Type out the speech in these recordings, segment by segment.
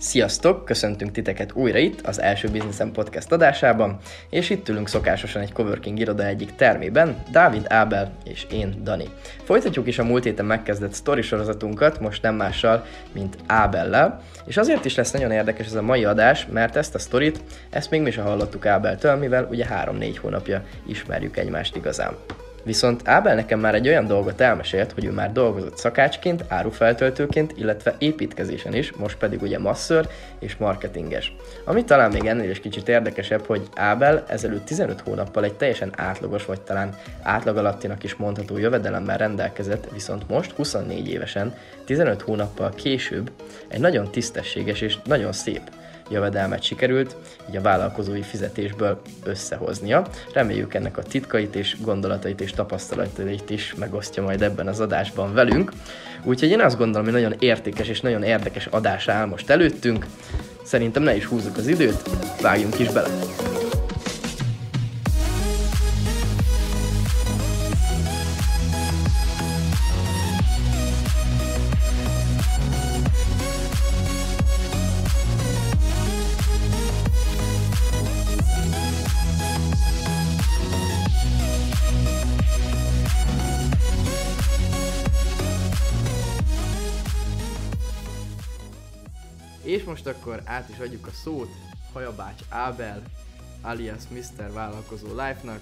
Sziasztok! Köszöntünk titeket újra itt, az első Businessem Podcast adásában, és itt ülünk szokásosan egy coworking iroda egyik termében, Dávid Ábel és én, Dani. Folytatjuk is a múlt héten megkezdett story sorozatunkat, most nem mással, mint Ábellel, és azért is lesz nagyon érdekes ez a mai adás, mert ezt a sztorit, ezt még mi sem hallottuk Ábeltől, mivel ugye 3-4 hónapja ismerjük egymást igazán. Viszont Ábel nekem már egy olyan dolgot elmesélt, hogy ő már dolgozott szakácsként, árufeltöltőként, illetve építkezésen is, most pedig ugye masször és marketinges. Ami talán még ennél is kicsit érdekesebb, hogy Ábel ezelőtt 15 hónappal egy teljesen átlagos, vagy talán átlag alattinak is mondható jövedelemmel rendelkezett, viszont most 24 évesen, 15 hónappal később egy nagyon tisztességes és nagyon szép jövedelmet sikerült, így a vállalkozói fizetésből összehoznia. Reméljük ennek a titkait és gondolatait és tapasztalatait is megosztja majd ebben az adásban velünk. Úgyhogy én azt gondolom, hogy nagyon értékes és nagyon érdekes adás áll most előttünk. Szerintem ne is húzzuk az időt, vágjunk is bele! És most akkor át is adjuk a szót Hajabács Ábel, alias Mr. Vállalkozó Life-nak.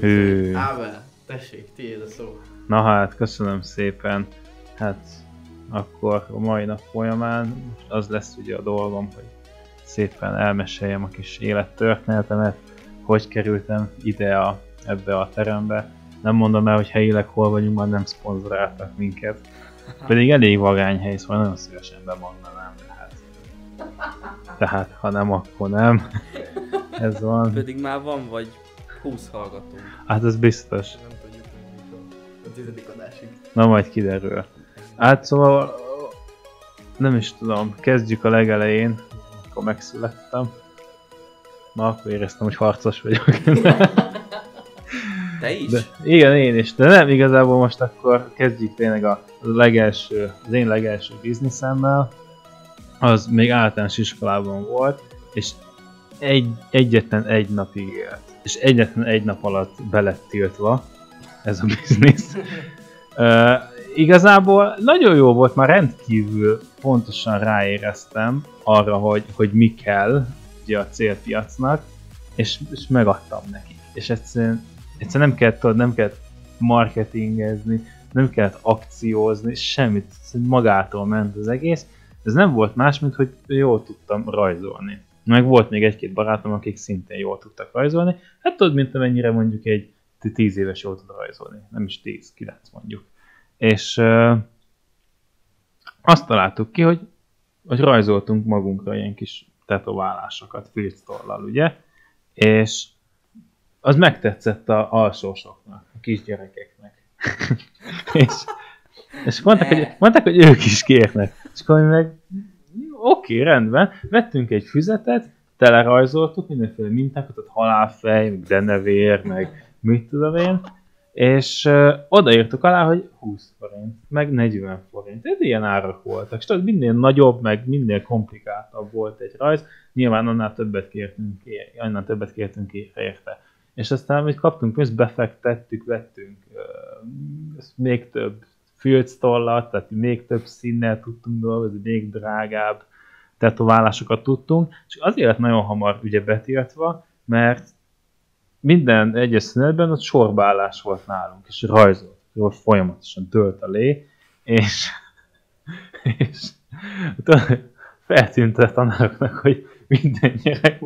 Hű. Ábel, tessék, tiéd a szó. Na hát, köszönöm szépen. Hát akkor a mai nap folyamán most az lesz ugye a dolgom, hogy szépen elmeséljem a kis élettörténetemet, hogy kerültem ide a, ebbe a terembe. Nem mondom el, hogy helyileg hol vagyunk, már nem szponzoráltak minket. Pedig elég vagány hely, szóval nagyon szívesen hát... Tehát, ha nem, akkor nem. Ez van. Pedig már van vagy 20 hallgatónk. Hát ez biztos. Nem tudjuk. A tizedik adásig. Na majd kiderül. Hát szóval nem is tudom, kezdjük a legelején, akkor megszülettem. Na, akkor éreztem, hogy harcos vagyok. Te is? De, igen, én is, de nem, igazából most akkor kezdjük tényleg a legelső, az én legelső bizniszemmel. Az még általános iskolában volt, és egy, egyetlen egy napig élt. És egyetlen egy nap alatt belett tiltva ez a biznisz. Uh, igazából nagyon jó volt, már rendkívül pontosan ráéreztem arra, hogy, hogy mi kell ugye a célpiacnak, és, és megadtam nekik. És egyszerűen, egyszerűen nem kellett, nem kellett marketingezni, nem kellett akciózni, semmit, egyszerűen magától ment az egész. Ez nem volt más, mint hogy jól tudtam rajzolni. Meg volt még egy-két barátom, akik szintén jól tudtak rajzolni. Hát tudod, mint amennyire mondjuk egy 10 éves jól tud rajzolni. Nem is 10, 9 mondjuk. És uh, azt találtuk ki, hogy, hogy rajzoltunk magunkra ilyen kis tetoválásokat filctollal, ugye? És az megtetszett a alsósoknak, a kisgyerekeknek. és, és mondták, hogy, mondták, hogy ők is kérnek. És akkor mi meg, oké, okay, rendben, vettünk egy füzetet, telerajzoltuk mindenféle mintákat, ott halálfej, meg denevér, meg mit tudom én, és uh, odaírtuk alá, hogy 20 forint, meg 40 forint. Ez ilyen árak voltak. És tudod, minél nagyobb, meg minél komplikáltabb volt egy rajz, nyilván annál többet kértünk, annál többet kértünk érte. És aztán, hogy kaptunk pénzt, befektettük, vettünk uh, még több filctollat, tehát még több színnel tudtunk dolgozni, még drágább tetoválásokat tudtunk, és azért lett nagyon hamar ugye betiltva, mert minden egyes szünetben ott sorbálás volt nálunk, és rajzolt, jól folyamatosan tölt a lé, és, és feltűnt a tanároknak, hogy minden gyerek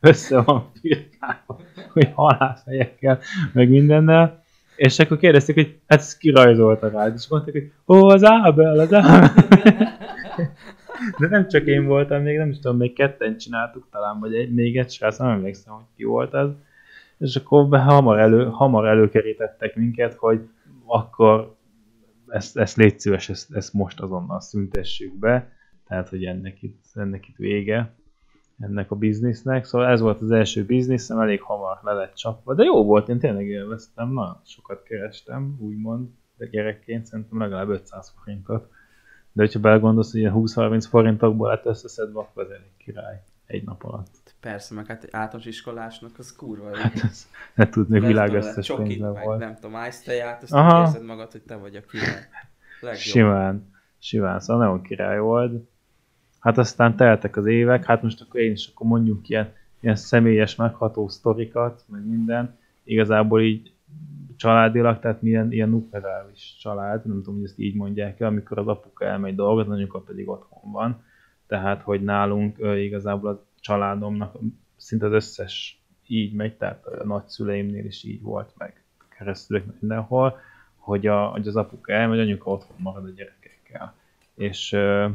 össze van firkálva, hogy halászhelyekkel, meg mindennel, és akkor kérdezték, hogy hát ezt kirajzolta rád, és mondták, hogy ó, az Ábel, az Ábel. De nem csak én voltam, még nem is tudom, még ketten csináltuk talán, vagy egy, még egy srác, nem emlékszem, hogy ki volt az és akkor be hamar, elő, hamar előkerítettek minket, hogy akkor ezt, ezt légy szíves, ezt, ezt most azonnal szüntessük be, tehát hogy ennek itt, ennek itt vége, ennek a biznisznek. Szóval ez volt az első bizniszem, elég hamar le lett csapva, de jó volt, én tényleg élveztem, nagyon sokat kerestem, úgymond, de gyerekként szerintem legalább 500 forintot De hogyha belegondolsz, hogy ilyen 20-30 forintokból lett összeszedve, akkor az elég király egy nap alatt. Persze, meg hát egy általános iskolásnak az kurva. Hát ez, ne tudni, Lesz világ összes pénzben volt. Nem tudom, azt Aha. úgy érzed magad, hogy te vagy a király. Legjobb. Simán, simán, szóval nagyon király volt. Hát aztán teltek az évek, hát most akkor én is akkor mondjuk ilyen, ilyen személyes, megható sztorikat, meg minden. Igazából így családilag, tehát milyen ilyen nukleáris család, nem tudom, hogy ezt így mondják el, amikor az apuka elmegy dolgozni, anyuka pedig otthon van. Tehát, hogy nálunk igazából a családomnak szinte az összes így megy, tehát a nagyszüleimnél is így volt, meg keresztülök mindenhol, hogy, a, hogy az apuka elmegy, anyuka otthon marad a gyerekekkel. És ö,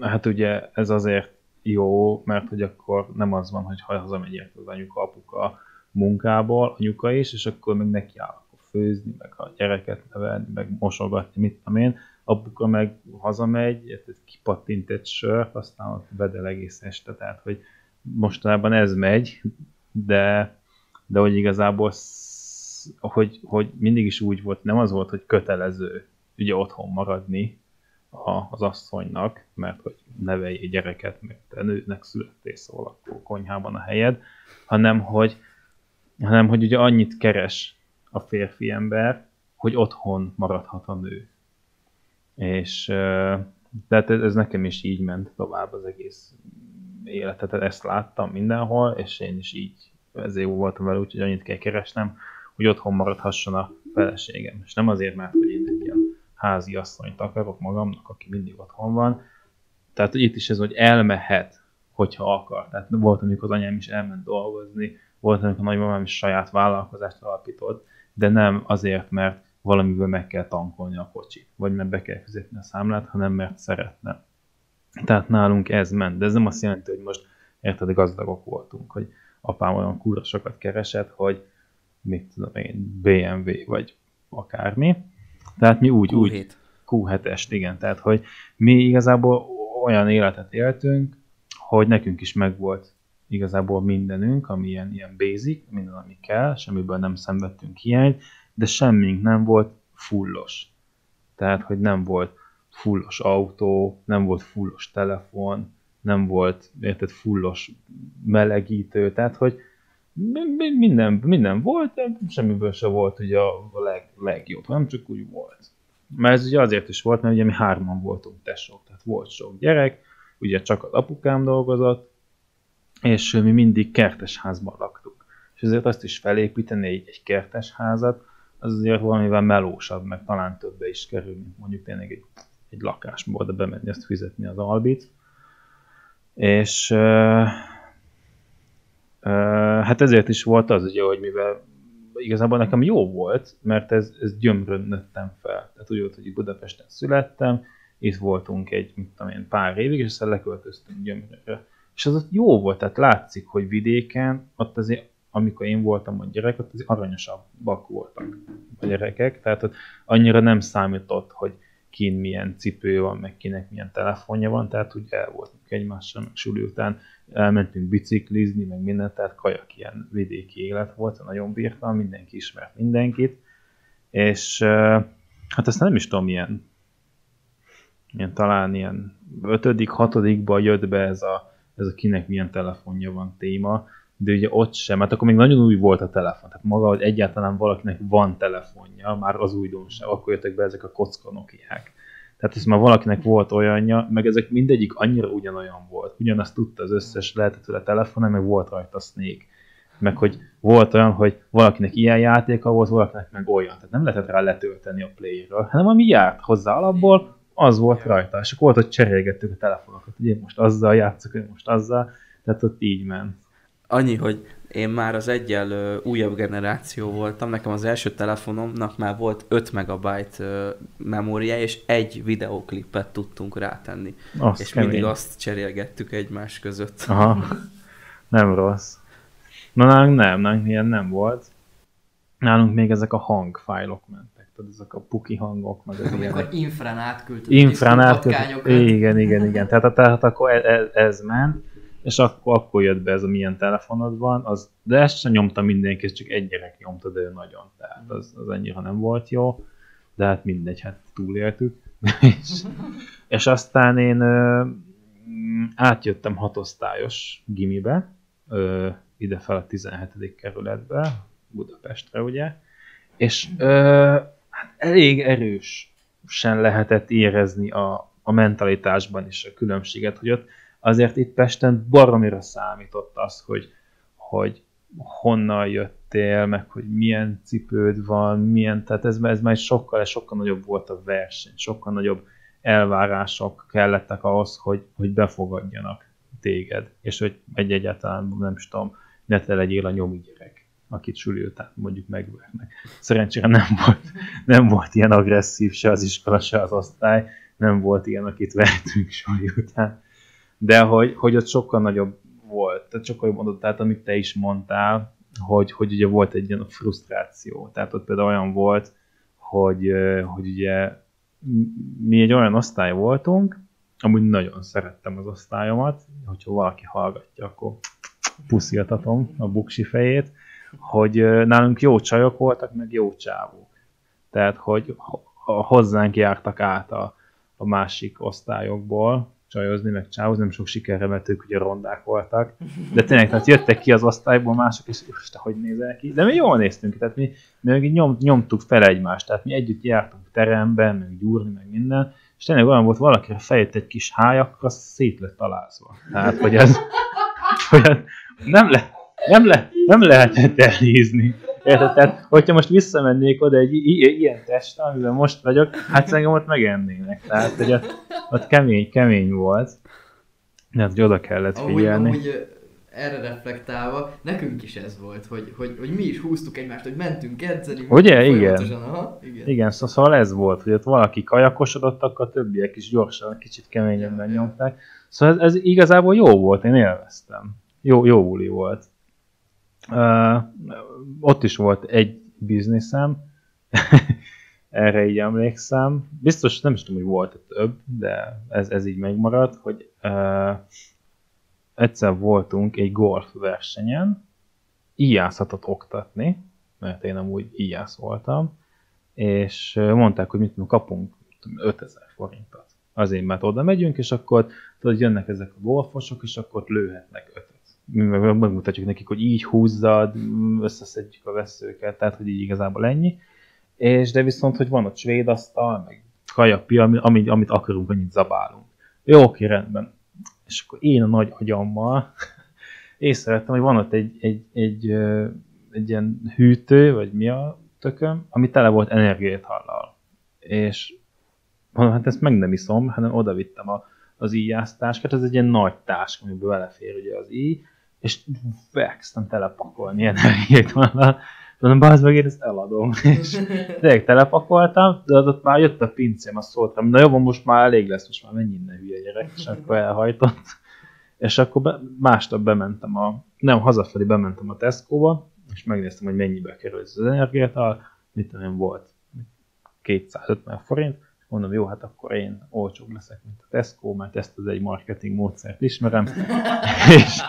hát ugye ez azért jó, mert hogy akkor nem az van, hogy ha hazamegy az anyuka, apuka munkából, anyuka is, és akkor meg neki áll akkor főzni, meg a gyereket nevelni, meg mosogatni, mit tudom én. Apuka meg hazamegy, kipattint egy sört, aztán ott vedel egész este, tehát hogy mostanában ez megy, de, de hogy igazából hogy, hogy mindig is úgy volt, nem az volt, hogy kötelező ugye otthon maradni a, az asszonynak, mert hogy nevelj egy gyereket, meg te nőnek születtél, szóval akkor konyhában a helyed, hanem hogy, hanem hogy ugye annyit keres a férfi ember, hogy otthon maradhat a nő. És tehát ez, ez nekem is így ment tovább az egész életet, ezt láttam mindenhol, és én is így ezért voltam vele, úgyhogy annyit kell keresnem, hogy otthon maradhasson a feleségem. És nem azért, mert hogy én egy ilyen házi asszonyt akarok magamnak, aki mindig otthon van. Tehát itt is ez, hogy elmehet, hogyha akar. Tehát volt, amikor az anyám is elment dolgozni, volt, amikor a nagymamám is saját vállalkozást alapított, de nem azért, mert valamiből meg kell tankolni a kocsit, vagy mert be kell fizetni a számlát, hanem mert szeretne. Tehát nálunk ez ment, de ez nem azt jelenti, hogy most érted, gazdagok voltunk, hogy apám olyan kurva sokat keresett, hogy mit tudom én, BMW vagy akármi. Tehát mi úgy, úgy Q7. Q7-est, igen. Tehát, hogy mi igazából olyan életet éltünk, hogy nekünk is megvolt igazából mindenünk, ami ilyen, ilyen basic, minden, ami kell, semmiből nem szenvedtünk hiányt, de semmink nem volt fullos. Tehát, hogy nem volt fullos autó, nem volt fullos telefon, nem volt, érted, fullos melegítő, tehát, hogy minden, minden volt, de semmiből se volt ugye a leg, legjobb, hanem csak úgy volt. Mert ez ugye azért is volt, mert ugye mi hárman voltunk tesók, tehát volt sok gyerek, ugye csak az apukám dolgozott, és mi mindig kertes házban laktuk. És ezért azt is felépíteni egy, egy kertes házat, az azért valamivel melósabb, meg talán többe is kerül, mint mondjuk tényleg egy, egy lakásba oda bemenni, azt fizetni az albit. És hát ezért is volt az, ugye, hogy mivel igazából nekem jó volt, mert ez, ez gyömrön nőttem fel. Tehát úgy volt, hogy Budapesten születtem, itt voltunk egy, mit tudom én, pár évig, és aztán leköltöztünk gyömrőre. És az ott jó volt, tehát látszik, hogy vidéken, ott azért, amikor én voltam a gyerek, ott azért aranyosabbak voltak a gyerekek, tehát ott annyira nem számított, hogy kin milyen cipő van, meg kinek milyen telefonja van, tehát úgy el voltunk egymással, meg suli után elmentünk biciklizni, meg mindent, tehát kajak ilyen vidéki élet volt, nagyon bírtam, mindenki ismert mindenkit, és hát aztán nem is tudom, milyen, ilyen talán ilyen ötödik, hatodikban jött be ez a, ez a kinek milyen telefonja van téma, de ugye ott sem, hát akkor még nagyon új volt a telefon, tehát maga, hogy egyáltalán valakinek van telefonja, már az újdonság, akkor jöttek be ezek a kocka Nokiák. Tehát ez már valakinek volt olyanja, meg ezek mindegyik annyira ugyanolyan volt. Ugyanazt tudta az összes lehetett vele telefonon, meg volt rajta Snake. Meg hogy volt olyan, hogy valakinek ilyen játéka volt, valakinek meg olyan. Tehát nem lehetett rá letölteni a playről, hanem ami járt hozzá alapból, az volt rajta. És akkor volt, hogy cserélgettük a telefonokat. Ugye én most azzal játszok, én most azzal. Tehát ott így ment. Annyi, hogy én már az egyel ö, újabb generáció voltam, nekem az első telefonomnak már volt 5 megabyte ö, memória, és egy videóklipet tudtunk rátenni. Azt és kemény. mindig azt cserélgettük egymás között. Aha, nem rossz. Na nálunk nem, nálunk ilyen nem volt. Nálunk még ezek a hangfájlok mentek, tudod, ezek a puki hangok, meg az Amikor ilyenek. infrán átküldtük Infrán a átküld... patkányokat. Igen, igen, igen. Tehát, tehát akkor ez, ez, ez ment, és akkor, akkor jött be ez a milyen telefonod van, az, de ezt sem nyomta mindenki, csak egy gyerek nyomta, de ő nagyon, tehát az, az annyira nem volt jó. de hát mindegy, hát túléltük. és, és aztán én ö, átjöttem hatosztályos gimibe, ö, ide fel a 17. kerületbe, Budapestre ugye, és ö, hát elég erősen lehetett érezni a, a mentalitásban is a különbséget, hogy ott azért itt Pesten baromira számított az, hogy, hogy honnan jöttél, meg hogy milyen cipőd van, milyen, tehát ez, ez már sokkal, sokkal nagyobb volt a verseny, sokkal nagyobb elvárások kellettek ahhoz, hogy, hogy befogadjanak téged, és hogy egy egyáltalán, nem is tudom, ne te legyél a nyomi gyerek, akit suli után mondjuk megvernek. Szerencsére nem volt, nem volt ilyen agresszív se az iskola, se az osztály, nem volt ilyen, akit vertünk suli után. De hogy, hogy ott sokkal nagyobb volt, tehát sokkal jobb mondott, tehát amit te is mondtál, hogy, hogy ugye volt egy ilyen frusztráció. Tehát ott például olyan volt, hogy, hogy ugye mi egy olyan osztály voltunk, amúgy nagyon szerettem az osztályomat, hogyha valaki hallgatja, akkor pusziltatom a buksi fejét, hogy nálunk jó csajok voltak, meg jó csávók. Tehát, hogy hozzánk jártak át a, a másik osztályokból, csajozni, meg csáhozni, nem sok sikerre, mert ők ugye rondák voltak. De tényleg, tehát jöttek ki az osztályból mások, és most hogy nézel ki. De mi jól néztünk, tehát mi, mi meg nyom, nyomtuk fel egymást, tehát mi együtt jártunk teremben, meg gyúrni, meg minden, és tényleg olyan volt, valakire fejött egy kis háj, akkor az szét lett találzva. Tehát, hogy ez, hogy ez nem, le, nem, le, nem lehetett elnézni. Érted? Tehát, hogyha most visszamennék oda egy ilyen testre, amiben most vagyok, hát engem ott megennének. Tehát, hogy ott, ott kemény, kemény volt. Hát, hogy oda kellett figyelni. Amúgy, amúgy erre reflektálva, nekünk is ez volt, hogy, hogy, hogy mi is húztuk egymást, hogy mentünk edzeni. Ugye? Igen. Aha, igen. Igen, szóval ez volt, hogy ott valaki kajakosodott, akkor a többiek is gyorsan, kicsit keményebben ja, nyomták. Szóval ez, ez igazából jó volt, én élveztem. Jó, jó buli volt. Uh, ott is volt egy bizniszem, erre így emlékszem. Biztos nem is tudom, hogy volt több, de ez, ez így megmaradt, hogy uh, egyszer voltunk egy golf versenyen, íjászhatott oktatni, mert én amúgy íjász voltam, és mondták, hogy mit kapunk 5000 forintot. Azért, mert oda megyünk, és akkor tudod, jönnek ezek a golfosok, és akkor lőhetnek mi meg megmutatjuk nekik, hogy így húzzad, összeszedjük a veszőket, tehát hogy így igazából ennyi. És de viszont, hogy van ott svéd asztal, meg kajapi, amit, amit akarunk, annyit zabálunk. Jó, oké, rendben. És akkor én a nagy agyammal észrevettem, hogy van ott egy, egy, egy, egy, egy ilyen hűtő, vagy mi a tököm, ami tele volt energiéthallal. És mondom, hát ezt meg nem iszom, hanem oda vittem a, az íjásztáskát, ez egy ilyen nagy táska, amiben belefér ugye az íj, és elkezdtem telepakolni energiát volna. Mondom, bazd meg, én ezt eladom. És tényleg telepakoltam, de ott már jött a pincém, azt szóltam, na jó, most már elég lesz, most már menj innen hülye gyerek, és akkor elhajtott. És akkor be, másnap bementem a, nem, hazafelé bementem a Tesco-ba, és megnéztem, hogy mennyibe kerül ez az energiát, mit tudom volt 250 forint, Mondom, jó, hát akkor én olcsóbb leszek, mint a Tesco, mert ezt az egy marketing módszert ismerem. és,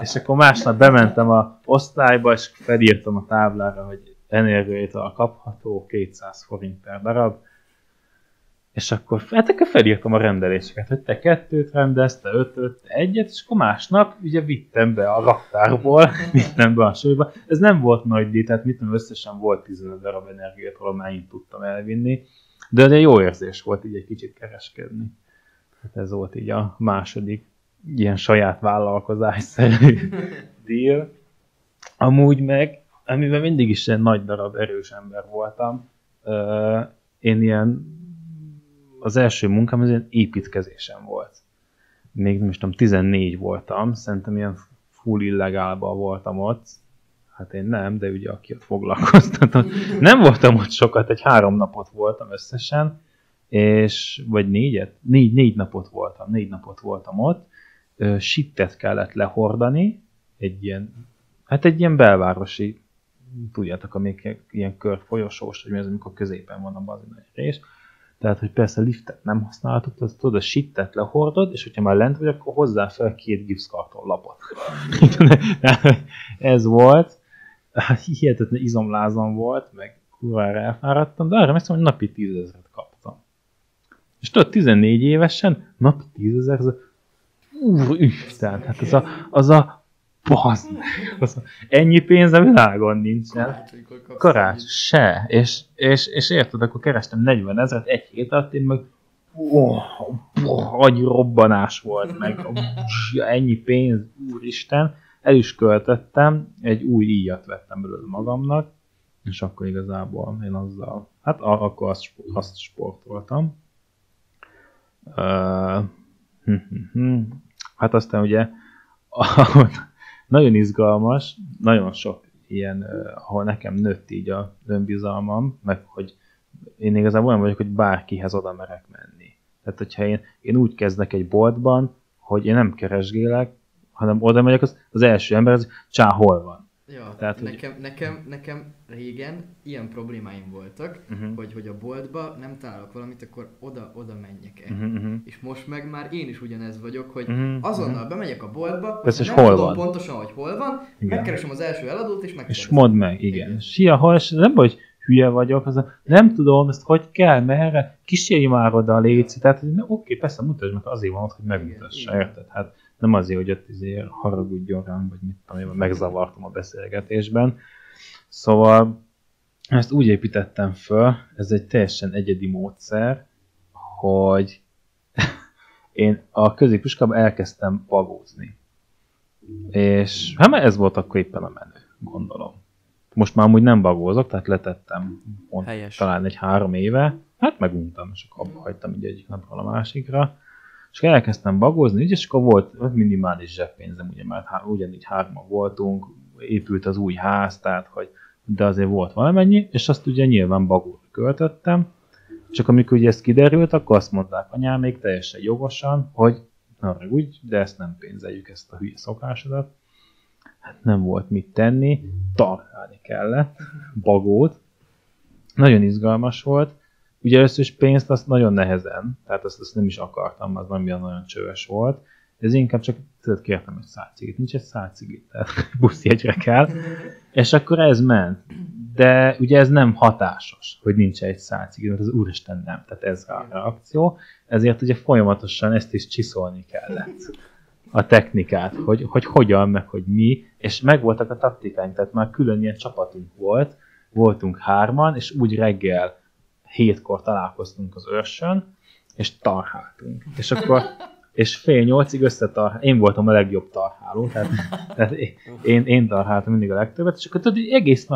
és akkor másnap bementem a osztályba, és felírtam a táblára, hogy energiaital kapható 200 forint per darab. És akkor, hát akkor felírtam a rendeléseket, hogy te kettőt rendelsz, te ötöt, te egyet, és akkor másnap ugye vittem be a raktárból, vittem be a sőbe. Ez nem volt nagy díj, tehát mit tudom, összesen volt 15 darab energiától, amennyit tudtam elvinni de egy jó érzés volt így egy kicsit kereskedni. Hát ez volt így a második ilyen saját vállalkozásszerű deal. Amúgy meg, amiben mindig is egy nagy darab erős ember voltam, én ilyen az első munkám az ilyen építkezésem volt. Még nem is tudom, 14 voltam, szerintem ilyen full illegálban voltam ott, Hát én nem, de ugye aki ott foglalkoztatott. Nem voltam ott sokat, egy három napot voltam összesen, és, vagy négyet? Négy, négy napot voltam, négy napot voltam ott. Sittet kellett lehordani, egy ilyen, hát egy ilyen belvárosi, tudjátok, amik ilyen körfolyosós, hogy mi az, amikor középen van a bazin rész. Tehát, hogy persze liftet nem használtuk, az tudod, a sittet lehordod, és hogyha már lent vagy, akkor hozzá fel két gipszkarton lapot. ez volt, hihetetlen izomlázam volt, meg kurvára elfáradtam, de arra megszom, hogy napi 10 ezeret kaptam. És tudod, 14 évesen napi 10 ezer, az a, úristen, hát az a, az a Bazd. Az a, ennyi pénz a világon nincsen. Karács, se. És, és, és érted, akkor kerestem 40 ezeret egy hét alatt, én meg oh, oh, agy robbanás volt, meg oh, ennyi pénz, úristen. El is költöttem, egy új íjat vettem belőle magamnak, és akkor igazából én azzal, hát akkor azt, azt sportoltam. Uh, hát aztán ugye nagyon izgalmas, nagyon sok ilyen, ahol nekem nőtt így a önbizalmam, meg hogy én igazából olyan vagyok, hogy bárkihez oda merek menni. Tehát, hogyha én, én úgy kezdek egy boltban, hogy én nem keresgélek, hanem oda megyek, az, az első ember, az csá, hol van. Ja, Tehát, Tehát, hogy- nekem, nekem, nekem régen ilyen problémáim voltak, Uh-huh. hogy, hogy a boltba nem találok valamit, akkor oda, oda menjek el. Uh-huh, uh-huh. És most meg már én is ugyanez vagyok, hogy Mhm, azonnal bemegyek a boltba, Persze, és nem hol tudom van. pontosan, hogy hol van, Igen. megkeresem az első eladót, és És megkérdezem. mondd meg, igen. igen. Sia, hol, és nem vagy hülye vagyok, az a, nem tudom, ezt hogy kell, merre, kísérj már oda a léci. Tehát, na, oké, persze, mutasd meg, azért van ott, hogy megmutassa, érted? Hát nem azért, hogy ott izé haragudjon rám, vagy mit tudom én, megzavartam a beszélgetésben. Szóval ezt úgy építettem föl, ez egy teljesen egyedi módszer, hogy én a középiskolában elkezdtem bagózni. És hát ez volt akkor éppen a menő, gondolom. Most már amúgy nem bagózok, tehát letettem pont Helyes. talán egy három éve, hát meguntam, és akkor abba hagytam így egyik napról a másikra. És elkezdtem bagózni, így, és akkor volt, minimális zseppénzem, ugye már há, ugyanígy hárman voltunk, épült az új ház, tehát hogy de azért volt valamennyi, és azt ugye nyilván bagóra költöttem, csak amikor ugye ez kiderült, akkor azt mondták anyám még teljesen jogosan, hogy na úgy, de ezt nem pénzeljük, ezt a hülye szokásodat. Hát nem volt mit tenni, tarkálni kellett, bagót. Nagyon izgalmas volt. Ugye is pénzt azt nagyon nehezen, tehát azt, azt nem is akartam, az ilyen nagyon csöves volt. Ez inkább csak tudod, kértem egy szálcigit, nincs egy szálcigit, tehát buszjegyre kell. És akkor ez ment. De ugye ez nem hatásos, hogy nincs egy szálcigi, mert az úristen nem, tehát ez a reakció. Ezért ugye folyamatosan ezt is csiszolni kellett. A technikát, hogy, hogy hogyan, meg hogy mi, és megvoltak a taktikáink, tehát már külön ilyen csapatunk volt, voltunk hárman, és úgy reggel hétkor találkoztunk az őrsön, és tarháltunk. És akkor és fél nyolcig összetarhál. Én voltam a legjobb tarháló, tehát, tehát én- én, tarháltam mindig a legtöbbet, és akkor tudod, hogy egész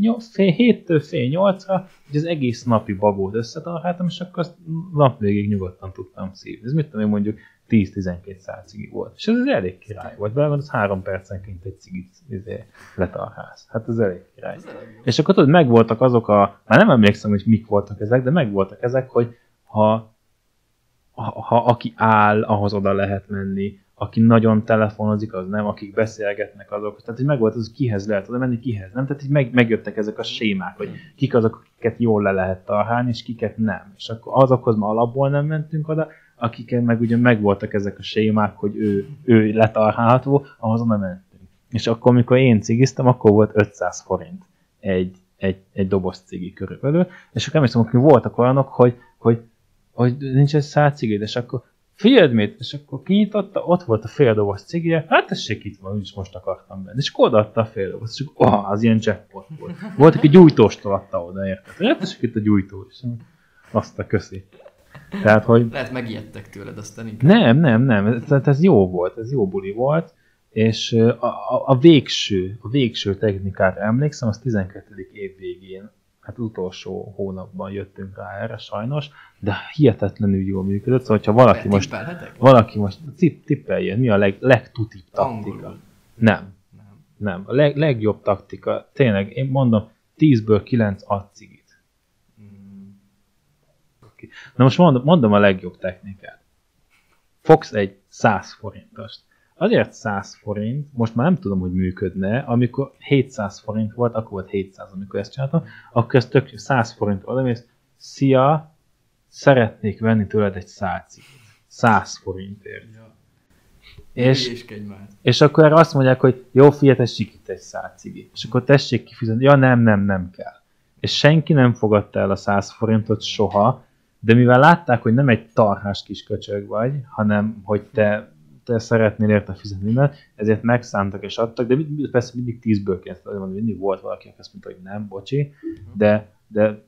nyol- fél héttől fél nyolcra, hogy az egész napi bagót összetarháltam, és akkor azt nap végig nyugodtan tudtam szívni. Ez mit tudom én mondjuk 10-12 száz cigi volt. És ez az elég király volt, mert az három percenként egy cigit izé, letarhálsz. Hát ez elég király. Ez. És akkor tudod, megvoltak azok a, már nem emlékszem, hogy mik voltak ezek, de megvoltak ezek, hogy ha, ha, ha aki áll, ahhoz oda lehet menni, aki nagyon telefonozik, az nem, akik beszélgetnek, azok. Tehát, hogy megvolt az, hogy kihez lehet oda menni, kihez nem. Tehát, hogy meg, megjöttek ezek a sémák, hogy kik azok, akiket jól le lehet tarhálni, és kiket nem. És akkor azokhoz már alapból nem mentünk oda, akiken meg ugye megvoltak ezek a sémák, hogy ő, ő letarhálható, ahhoz oda mentünk. És akkor, amikor én cigiztem, akkor volt 500 forint egy, egy, egy doboz cigi körülbelül, és akkor emlékszem, hogy voltak olyanok, hogy, hogy, hogy nincs egy száz cigid, és akkor figyeld mit, és akkor kinyitotta, ott volt a fél doboz cigije, hát tessék itt van, úgyis most akartam venni, és akkor a fél doboz, és akkor, oh, az ilyen jackpot volt. Volt, aki gyújtóstól adta oda, érted? Hát tessék itt a gyújtó, és azt a köszi. Tehát, hogy Lehet megijedtek tőled, aztán inkább. nem, nem, nem, ez, ez jó volt, ez jó buli volt, és a, a, a végső, a végső technikára emlékszem, az 12. év végén, hát utolsó hónapban jöttünk rá erre sajnos, de hihetetlenül jól működött, szóval ha valaki most, Tippelhetek? valaki most cip, tippeljen, mi a leg, legtutibb taktika? Angolul. Nem, Nem. a leg, legjobb taktika, tényleg, én mondom, 10-ből 9 ad. Na most mondom, mondom a legjobb technikát. Fogsz egy 100 forintost. Azért 100 forint, most már nem tudom, hogy működne, amikor 700 forint volt, akkor volt 700, amikor ezt csináltam, akkor ez tök 100 forint oda mész, szia, szeretnék venni tőled egy 100 cigit. 100 forintért. ja. És, és akkor erre azt mondják, hogy jó, figyelj, tessék itt egy 100 cigi. És akkor tessék kifizetni. Ja, nem, nem, nem kell. és senki nem fogadta el a 100 forintot soha, de mivel látták, hogy nem egy tarhás kis köcsög vagy, hanem hogy te, te szeretnél érte fizetni minden, ezért megszántak és adtak, de mind- persze mindig 10-ből kezdte, mondani, mindig volt valaki, aki azt mondta, hogy nem, bocsi, de, de,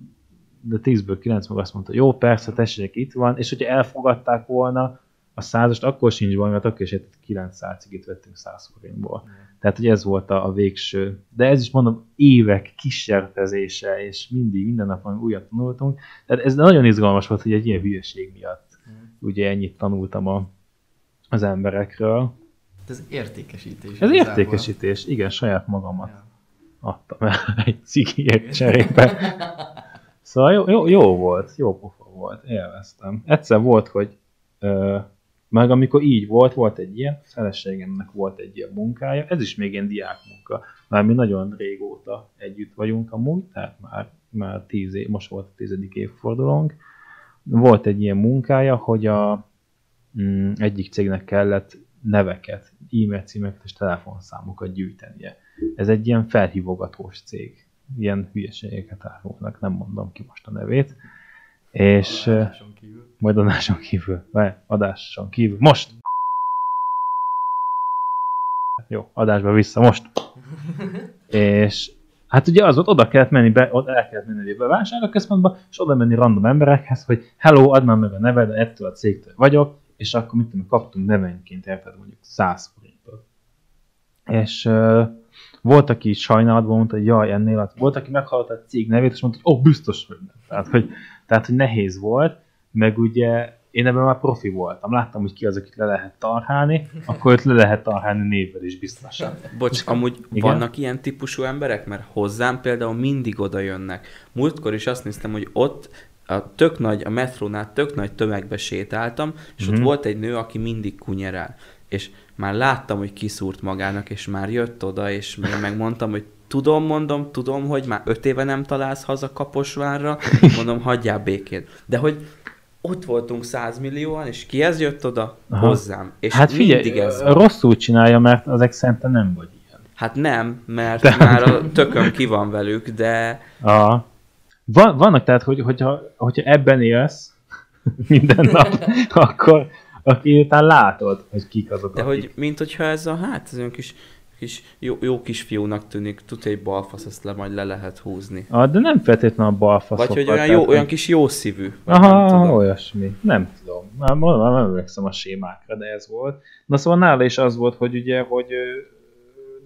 de 10-ből 9 meg azt mondta, jó, persze, tessék, itt van, és hogyha elfogadták volna a százast, akkor sincs baj, mert akkor is egy 900 cigit vettünk 100 forintból. Tehát, hogy ez volt a, a végső. De ez is mondom, évek kísértezése, és mindig, minden nap valami újat tanultunk. Tehát ez nagyon izgalmas volt, hogy egy ilyen hülyeség miatt ugye ennyit tanultam a, az emberekről. Ez értékesítés. Ez igazából. értékesítés, igen, saját magamat Ja. adtam el egy cigiért cserébe. Szóval jó, jó, jó volt, jó pofa volt, élveztem. Egyszer volt, hogy ö, meg amikor így volt, volt egy ilyen, a feleségemnek volt egy ilyen munkája, ez is még ilyen diák munka, már mi nagyon régóta együtt vagyunk amúgy, tehát már, már tíz év, most volt a tizedik évfordulónk. Volt egy ilyen munkája, hogy a mm, egyik cégnek kellett neveket, e-mail címeket és telefonszámokat gyűjtenie. Ez egy ilyen felhívogatós cég. Ilyen hülyeségeket árulnak, nem mondom ki most a nevét. És Adáson kívül. Majd adáson kívül, vagy adáson kívül, most! Jó, adásba vissza, most! és hát ugye az volt, oda kellett menni, be, oda el kellett menni egy bevásárlóközpontba, és oda menni random emberekhez, hogy hello, add már meg a neved, ettől a cégtől vagyok, és akkor mit tudom, kaptunk nevenként, érted, mondjuk 100 forintot. És uh, volt, aki sajnálatban mondta, hogy jaj, ennél. Volt, aki meghallotta a cég nevét, és mondta, hogy ó, oh, biztos, hogy nem. Tehát hogy, tehát, hogy nehéz volt, meg ugye én ebben már profi voltam. Láttam, hogy ki az, akit le lehet tarhálni, akkor őt le lehet tarhálni névvel is biztosan. Bocs, amúgy Igen? Vannak ilyen típusú emberek? Mert hozzám például mindig oda jönnek. Múltkor is azt néztem, hogy ott a tök nagy, a metrónál tök nagy tömegbe sétáltam, és Mhm. ott volt egy nő, aki mindig kunyerál. És már láttam, hogy kiszúrt magának, és már jött oda, és még megmondtam, hogy tudom, mondom, tudom, hogy már öt éve nem találsz haza Kaposvárra, mondom, hagyjál békén. De hogy ott voltunk százmillióan, és ki ez jött oda? Aha. Hozzám. És hát figyelj, mindig ez van. rosszul csinálja, mert azek szerintem nem vagy ilyen. Hát nem, mert De- már a tököm ki van velük, de A, van, vannak tehát, hogy, hogyha, hogyha ebben élsz minden nap, akkor, akkor után látod, hogy kik azok, de akik. hogy, mint hogyha ez a, hát ez olyan kis, kis jó, jó kisfiúnak tűnik, tudja, egy balfasz, azt le, majd le lehet húzni. Ah, de nem feltétlenül a balfaszokat. Vagy hogy olyan, jó, olyan kis jó szívű. Aha, nem tudom. olyasmi. Nem tudom. Már, már nem emlékszem a sémákra, de ez volt. Na szóval nála is az volt, hogy ugye, hogy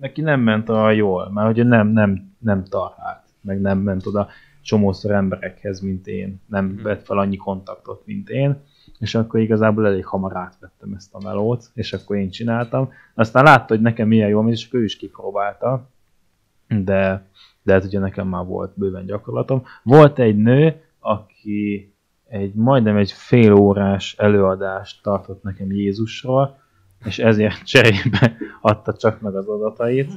neki nem ment a jól, mert hogy nem, nem, nem tarhált, meg nem ment oda csomószor emberekhez, mint én. Nem Mhm. vett fel annyi kontaktot, mint én. És akkor igazából elég hamar átvettem ezt a melót, és akkor én csináltam. Aztán látta, hogy nekem milyen jól megy, és akkor ő is kipróbálta. De, de hát ugye nekem már volt bőven gyakorlatom. Volt egy nő, aki egy majdnem egy fél órás előadást tartott nekem Jézusról, és ezért cserébe adta csak meg az adatait.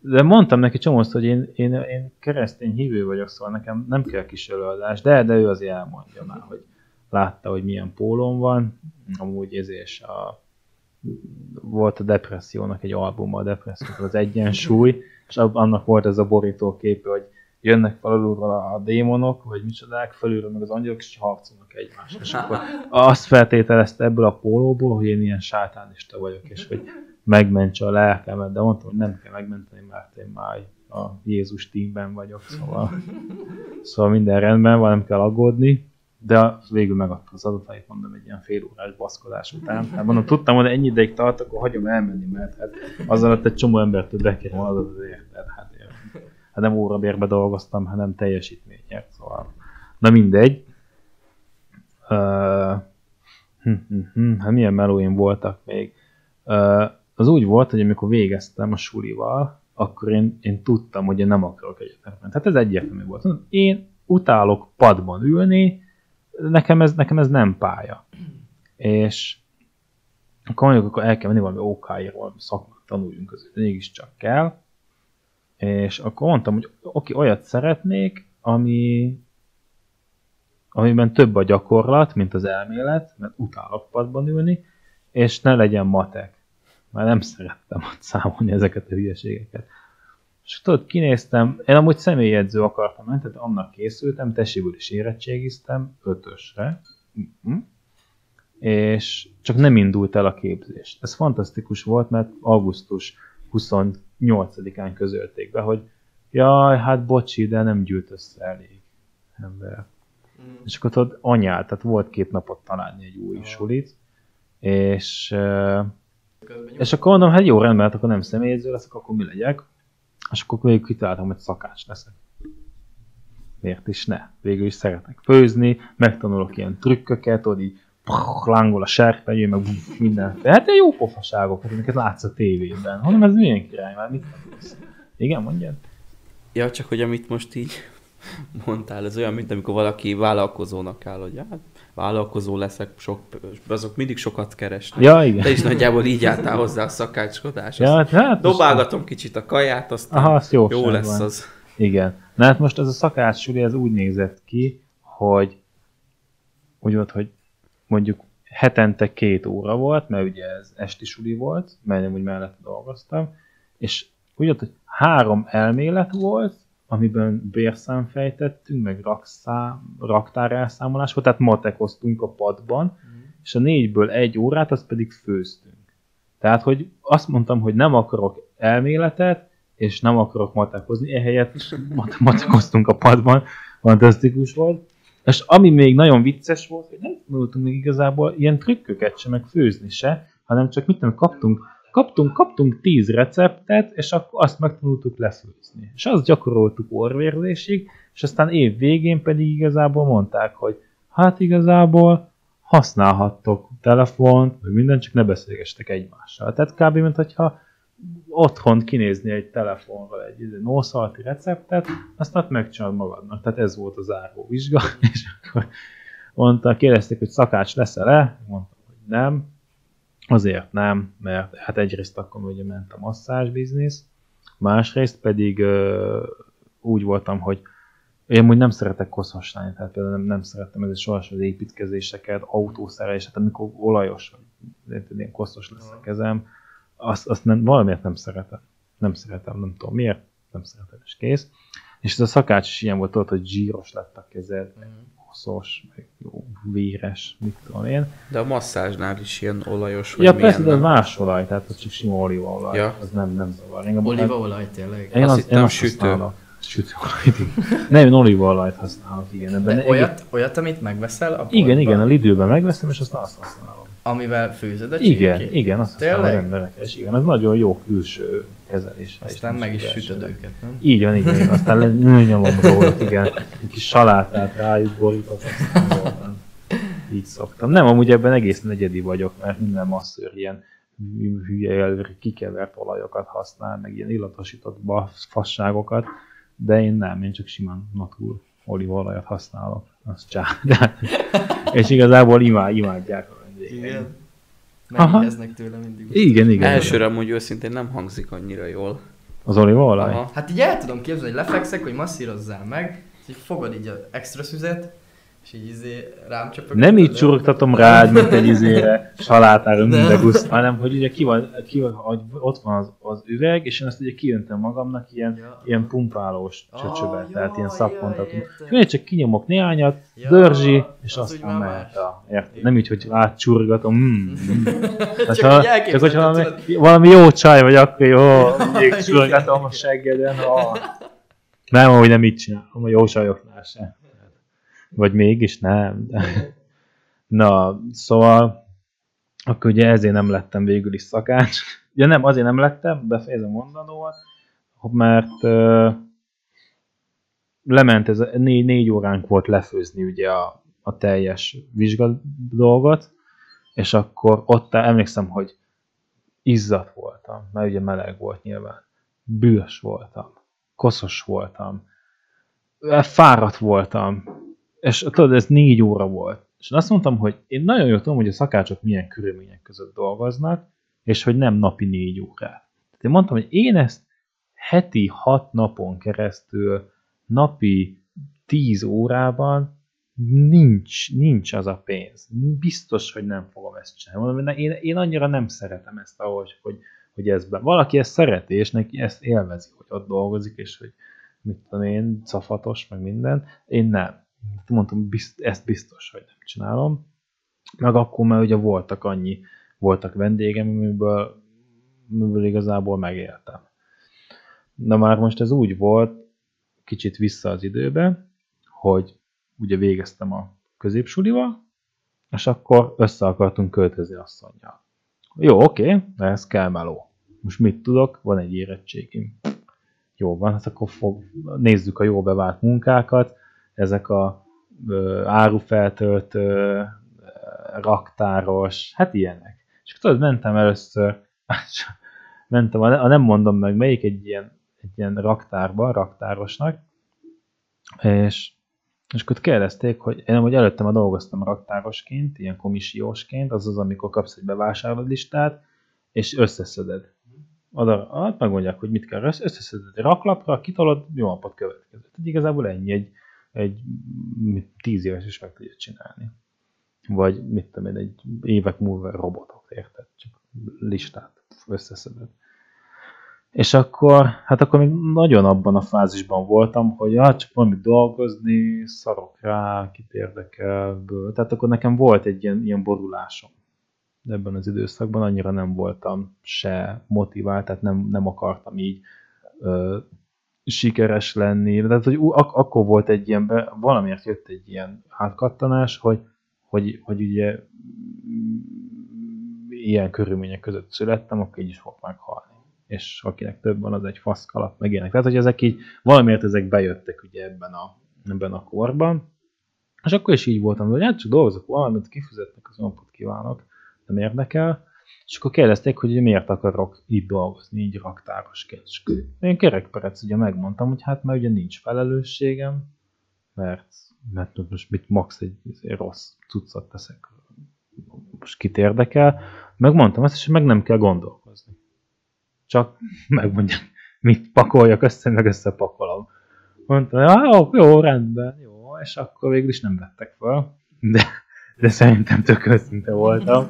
De mondtam neki csomószor, hogy én, én, én keresztény hívő vagyok, szóval nekem nem kell kis előadás, de, de ő azért elmondja már, hogy látta, hogy milyen pólón van, amúgy ez és a, volt a depressziónak egy albuma, a depresszió az egyensúly, és annak volt ez a borító képe, hogy jönnek fel alulról a démonok, vagy micsodák, felülről meg az angyalok, és harcolnak egymással. És akkor azt feltételezte ebből a pólóból, hogy én ilyen sátánista vagyok, és hogy megmentse a lelkemet, de mondtam, hogy nem kell megmenteni, mert én már a Jézus teamben vagyok, szóval, szóval minden rendben van, nem kell aggódni, de végül megadta az adatait, mondom, egy ilyen fél órás baszkodás után. Hát mondom, tudtam, hogy ennyi ideig tart, akkor hagyom elmenni, mert hát az alatt egy csomó embertől bekérem adatot, érted? Hát, érted? hát nem órabérbe dolgoztam, hanem teljesítményért, szóval. Na mindegy. Hm, hm, hm, hát milyen melóim voltak még. Az úgy volt, hogy amikor végeztem a sulival, akkor én, én tudtam, hogy én nem akarok egyetemben. Hát ez egyértelmű volt. Én utálok padban ülni, nekem ez, nekem ez nem pálya. És akkor mondjuk, akkor el kell menni valami OK-ról, szakmát tanuljunk között, mégiscsak kell. És akkor mondtam, hogy oké, olyat szeretnék, ami, amiben több a gyakorlat, mint az elmélet, mert utálok padban ülni, és ne legyen matek. Már nem szerettem ott számolni ezeket a hülyeségeket. És tudod, kinéztem, én amúgy személyedző akartam menni, tehát annak készültem, teséből is érettségiztem, ötösre. Mhm. És csak nem indult el a képzés. Ez fantasztikus volt, mert augusztus 28-án közölték be, hogy jaj, hát bocsi, de nem gyűlt össze elég ember. Mm. És akkor tudod, anyál, tehát volt két napot találni egy új sulit, és, és akkor mondom, hát jó, rendben, hát akkor nem személyedző leszek, akkor mi legyek? És akkor végül kitaláltam, hogy szakács leszek. Miért is ne? Végül is szeretek főzni, megtanulok ilyen trükköket, hogy így lángol a serpenyő, meg pff, minden. Hát jó pofaságokat, amiket látsz a tévében. Hanem ez milyen király, már mit tanulsz? Igen, mondjad? Ja, csak hogy amit most így mondtál, ez olyan, mint amikor valaki vállalkozónak áll, hogy hát vállalkozó leszek, sok, azok mindig sokat keresnek. Ja, igen. Te is nagyjából így álltál hozzá a szakácskodáshoz. Ja, hát, hát most- Dobálgatom kicsit a kaját, aztán Aha, az jó, jó lesz az. Igen. Na hát most ez a szakács suli, ez úgy nézett ki, hogy úgy volt, hogy mondjuk hetente két óra volt, mert ugye ez esti suli volt, mert én úgy mellett dolgoztam, és úgy volt, hogy három elmélet volt, amiben bérszám fejtettünk, meg rakszám, raktár elszámolás volt, tehát matekoztunk a padban, és a négyből egy órát, azt pedig főztünk. Tehát, hogy azt mondtam, hogy nem akarok elméletet, és nem akarok matekozni, ehelyett mat- matekoztunk a padban, fantasztikus volt. És ami még nagyon vicces volt, hogy nem tanultunk még igazából ilyen trükköket sem, meg főzni se, hanem csak mit tudom, kaptunk, kaptunk, kaptunk tíz receptet, és akkor azt megtanultuk lefőzni. És azt gyakoroltuk orvérzésig, és aztán év végén pedig igazából mondták, hogy hát igazából használhattok telefont, meg minden, csak ne beszélgestek egymással. Tehát kb. mint hogyha otthon kinézni egy telefonról egy izé nószalti receptet, azt ott megcsinálod magadnak. Tehát ez volt az záró vizsga, és akkor mondta, kérdezték, hogy szakács leszel-e? Mondtam, hogy nem. Azért nem, mert hát egyrészt akkor ugye ment a masszázs biznisz, másrészt pedig ö, úgy voltam, hogy én úgy nem szeretek koszos lenni, tehát például nem, nem szerettem ez sohasem az építkezéseket, autószereléseket, amikor olajos, ilyen koszos lesz a kezem, azt, azt nem, valamiért nem szeretem. Nem szeretem, nem tudom miért, nem szeretem, és kész. És ez a szakács is ilyen volt ott, hogy zsíros lett a kezed, meg koszos, meg jó, véres, mit tudom én. De a masszázsnál is ilyen olajos, vagy Ja, milyen, persze, de az nem? más olaj, tehát az csak sima olívaolaj, Ja. az nem, nem zavar. Engem, Olívaolaj tényleg. én Azt az, hittem én azt sütő. használok. Sütőolajt, igen. Nem, én olívaolajt használok, igen. Ebben De olyat, olyat, amit megveszel a Igen, boltban, igen, a Lidőben megveszem, és aztán azt használom. Amivel főzöd a Igen, csirkét. igen, azt használom Tényleg? emberek, és igen, ez nagyon jó külső kezelés. Aztán meg is sütöd őket, nem? Így van, igen, igen. aztán nőnyomom róluk, igen. Egy kis salátát rájuk borítok, aztán. Így szoktam. Nem, amúgy ebben egészen egyedi vagyok, mert minden masszőr ilyen hülye kikevert olajokat használ, meg ilyen illatosított fasságokat, de én nem, én csak simán natur olívaolajat használok. Az csá. De, és igazából imád, imádják a vendégeim. Igen. Megkérdeznek tőle mindig. Igen, igen. Elsőre amúgy őszintén nem hangzik annyira jól. Az olívaolaj? Hát így el tudom képzelni, hogy lefekszek, hogy masszírozzál meg, és így fogod így az extra szüzet, és így izé rám csöpögöd. Nem így csurogtatom rád, mint egy izére, salátára minden guszt, hanem hogy ugye ki van, ki van, hogy ott van az, az üveg, és én azt ugye kijöntem magamnak ilyen, Ja. ilyen pumpálós Ah, csöcsövet, ja, tehát ilyen ja, szappontatom. értem. És én csak kinyomok néhányat, Ja, dörzsi, és az aztán mehet más. a, érted? Nem így, hogy átcsurgatom, mm. Csak ha, csak hogyha valami, valami jó csaj vagy, akkor jó, még csurgatom a seggeden. Oh. Nem, hogy nem így csinálom, a jó csajoknál se. Vagy mégis nem. Na, szóval akkor ugye ezért nem lettem végül is szakács. Ja nem, azért nem lettem, befejezem mondanóval, mert lement ez, a- négy, négy óránk volt lefőzni ugye a, a teljes vizsga dolgot, és akkor ott emlékszem, hogy izzat voltam, mert ugye meleg volt nyilván. Bűs voltam, koszos voltam, fáradt voltam, és tudod, ez négy óra volt. És én azt mondtam, hogy én nagyon jól tudom, hogy a szakácsok milyen körülmények között dolgoznak, és hogy nem napi négy órát. Tehát én mondtam, hogy én ezt heti hat napon keresztül, napi tíz órában nincs, nincs az a pénz. Biztos, hogy nem fogom ezt csinálni. Mondom, én, én annyira nem szeretem ezt, ahogy, hogy, hogy ez be. Valaki ezt szereti, és neki ezt élvezi, hogy ott dolgozik, és hogy mit tudom én, cafatos, meg minden. Én nem. Mondtam, bizt, ezt biztos, hogy nem csinálom. Meg akkor már ugye voltak annyi, voltak vendégem, amiből, amiből igazából megéltem. De már most ez úgy volt, kicsit vissza az időbe, hogy ugye végeztem a középsulival, és akkor össze akartunk költözni asszonyjal. Jó, oké, de ez kell meló. Most mit tudok? Van egy érettségim. Jó van, hát akkor fog, nézzük a jó bevált munkákat, ezek a ö, árufeltöltő, raktáros, hát ilyenek. És tudod, mentem először, mentem, a nem mondom meg melyik, egy ilyen, egy ilyen raktárba, raktárosnak, és, és akkor kérdezték, hogy én hogy előtte már dolgoztam raktárosként, ilyen komisiósként, azaz, amikor kapsz egy bevásárlólistát, és összeszeded. Oda, hát megmondják, hogy mit kell összeszeded egy raklapra, kitolod, jó napot következő. Tehát igazából ennyi, egy, egy tíz éves is meg tudja csinálni. Vagy mit tudom én, egy évek múlva robotot, érted? Csak listát összeszeded. És akkor, hát akkor még nagyon abban a fázisban voltam, hogy ah, csak valamit dolgozni, szarok rá, kit érdekel. Tehát akkor nekem volt egy ilyen, ilyen borulásom ebben az időszakban, annyira nem voltam se motivált, tehát nem, nem akartam így ö, sikeres lenni. Tehát, hogy ak- akkor volt egy ilyen, be, valamiért jött egy ilyen átkattanás, hogy, hogy, hogy ugye ilyen körülmények között születtem, akkor így is fog meghalni és akinek több van, az egy faszkalap, meg ilyenek. Tehát, hogy ezek így, valamiért ezek bejöttek ugye ebben a, ebben a korban, és akkor is így voltam, hogy hát csak dolgozok valamit, kifizetnek, az napot kívánok, nem érdekel. És akkor kérdezték, hogy miért akarok itt dolgozni, így raktárosként. És én kerekperec ugye megmondtam, hogy hát mert ugye nincs felelősségem, mert, mert most mit max egy, egy rossz cuccot teszek, most kit érdekel. Megmondtam ezt, és meg nem kell gondolkozni csak megmondják, mit pakoljak össze, meg összepakolom. Mondta, jó, jó, rendben, jó, és akkor végül is nem vettek fel, de, de szerintem tök őszinte voltam.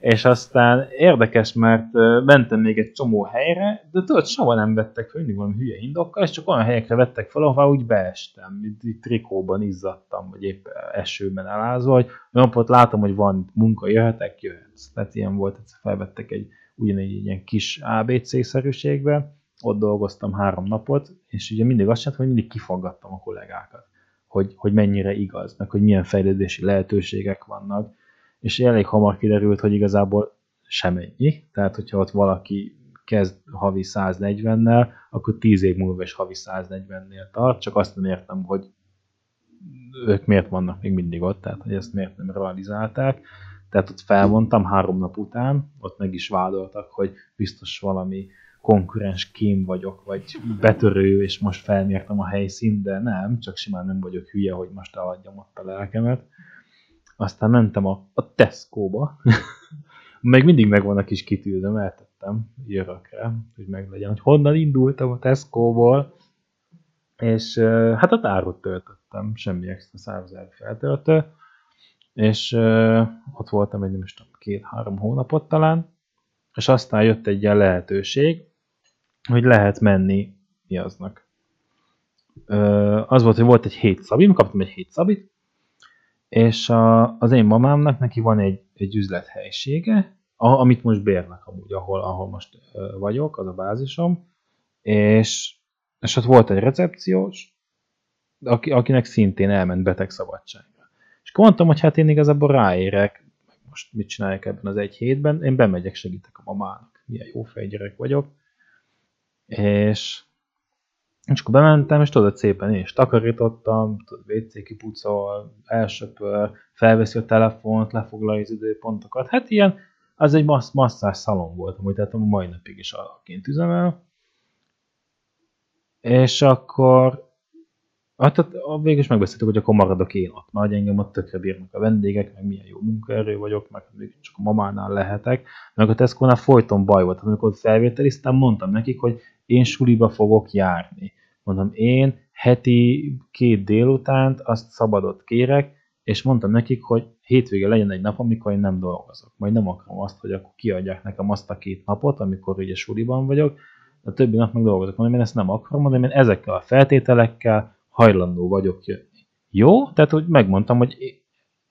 És aztán érdekes, mert mentem még egy csomó helyre, de tudod, soha nem vettek fel, mindig valami hülye indokkal, és csak olyan helyekre vettek fel, ahová úgy beestem, így trikóban izzadtam, vagy épp esőben elázva, hogy pont látom, hogy van munka, jöhetek, jöhetsz. Tehát ilyen volt, hogy felvettek egy ugyanígy ilyen kis ABC-szerűségbe, ott dolgoztam három napot, és ugye mindig azt csináltam, hogy mindig kifaggattam a kollégákat, hogy, hogy mennyire igaz, meg hogy milyen fejlődési lehetőségek vannak, és elég hamar kiderült, hogy igazából semennyi, tehát hogyha ott valaki kezd havi 140-nel, akkor 10 év múlva is havi 140-nél tart, csak azt nem értem, hogy ők miért vannak még mindig ott, tehát hogy ezt miért nem realizálták, tehát ott felmondtam három nap után, ott meg is vádoltak, hogy biztos valami konkurens kém vagyok, vagy betörő, és most felmértem a helyszínt, de nem, csak simán nem vagyok hülye, hogy most eladjam ott a lelkemet. Aztán mentem a, a Tesco-ba, meg mindig megvan a kis kitűzöm, eltettem jörökre, hogy meglegyen, hogy honnan indultam a Tesco-ból, és hát a árut töltöttem, semmi extra 100 feltöltő, és ott voltam egy, nem is tudom, két-három hónapot talán, és aztán jött egy ilyen lehetőség, hogy lehet menni mi aznak. Az volt, hogy volt egy hét szabim, kaptam egy hét szabit, és a, az én mamámnak neki van egy, egy üzlethelyisége, amit most bérnek amúgy, ahol, ahol most vagyok, az a bázisom, és, és ott volt egy recepciós, aki, akinek szintén elment beteg szabadság. És akkor mondtam, hogy hát én igazából ráérek, most mit csinálják ebben az egy hétben, én bemegyek, segítek a mamának, milyen jó fejgyerek vagyok. És, és akkor bementem, és tudod, szépen én is takarítottam, WC kipucol, elsöpör, felveszi a telefont, lefoglalja az időpontokat. Hát ilyen, az egy massz, masszás szalon volt, amúgy tehát a mai napig is alaként üzemel. És akkor Hát tehát végül is megbeszéltük, hogy akkor maradok én ott, mert engem ott tökre bírnak a vendégek, meg milyen jó munkaerő vagyok, meg még csak a mamánál lehetek. Meg a Tesco-nál folyton baj volt. Amikor felvételiztem, mondtam nekik, hogy én suliba fogok járni. Mondom, én heti két délutánt azt szabadot kérek, és mondtam nekik, hogy hétvége legyen egy nap, amikor én nem dolgozok. Majd nem akarom azt, hogy akkor kiadják nekem azt a két napot, amikor ugye suliban vagyok, a többi nap meg dolgozok. Mondom, én ezt nem akarom, mondom, én ezekkel a feltételekkel hajlandó vagyok jönni. Jó? Tehát, hogy megmondtam, hogy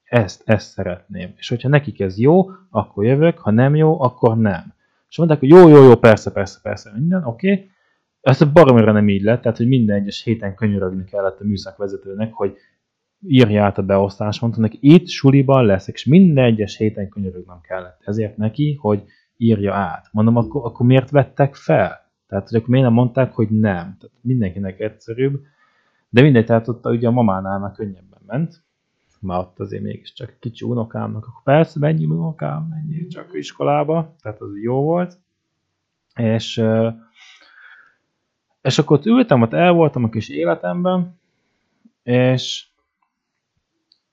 ezt, ezt szeretném. És hogyha nekik ez jó, akkor jövök, ha nem jó, akkor nem. És mondták, hogy jó, jó, jó, persze, persze, persze, minden, oké. Okay. Ezt a baromira nem így lett, tehát, hogy minden egyes héten könyörögni kellett a műszakvezetőnek, hogy írja át a beosztást, mondta neki, itt suliban leszek, és minden egyes héten könyörögnem kellett. Ezért neki, hogy írja át. Mondom, akkor, akkor miért vettek fel? Tehát, hogy akkor miért nem mondták, hogy nem? Tehát mindenkinek egyszerűbb. De mindegy, tehát ott ugye a mamánál már könnyebben ment. Már ott azért mégiscsak kicsi unokámnak, akkor persze, mennyi unokám, mennyi csak iskolába, tehát az jó volt. És, és akkor ott ültem, ott el voltam a kis életemben, és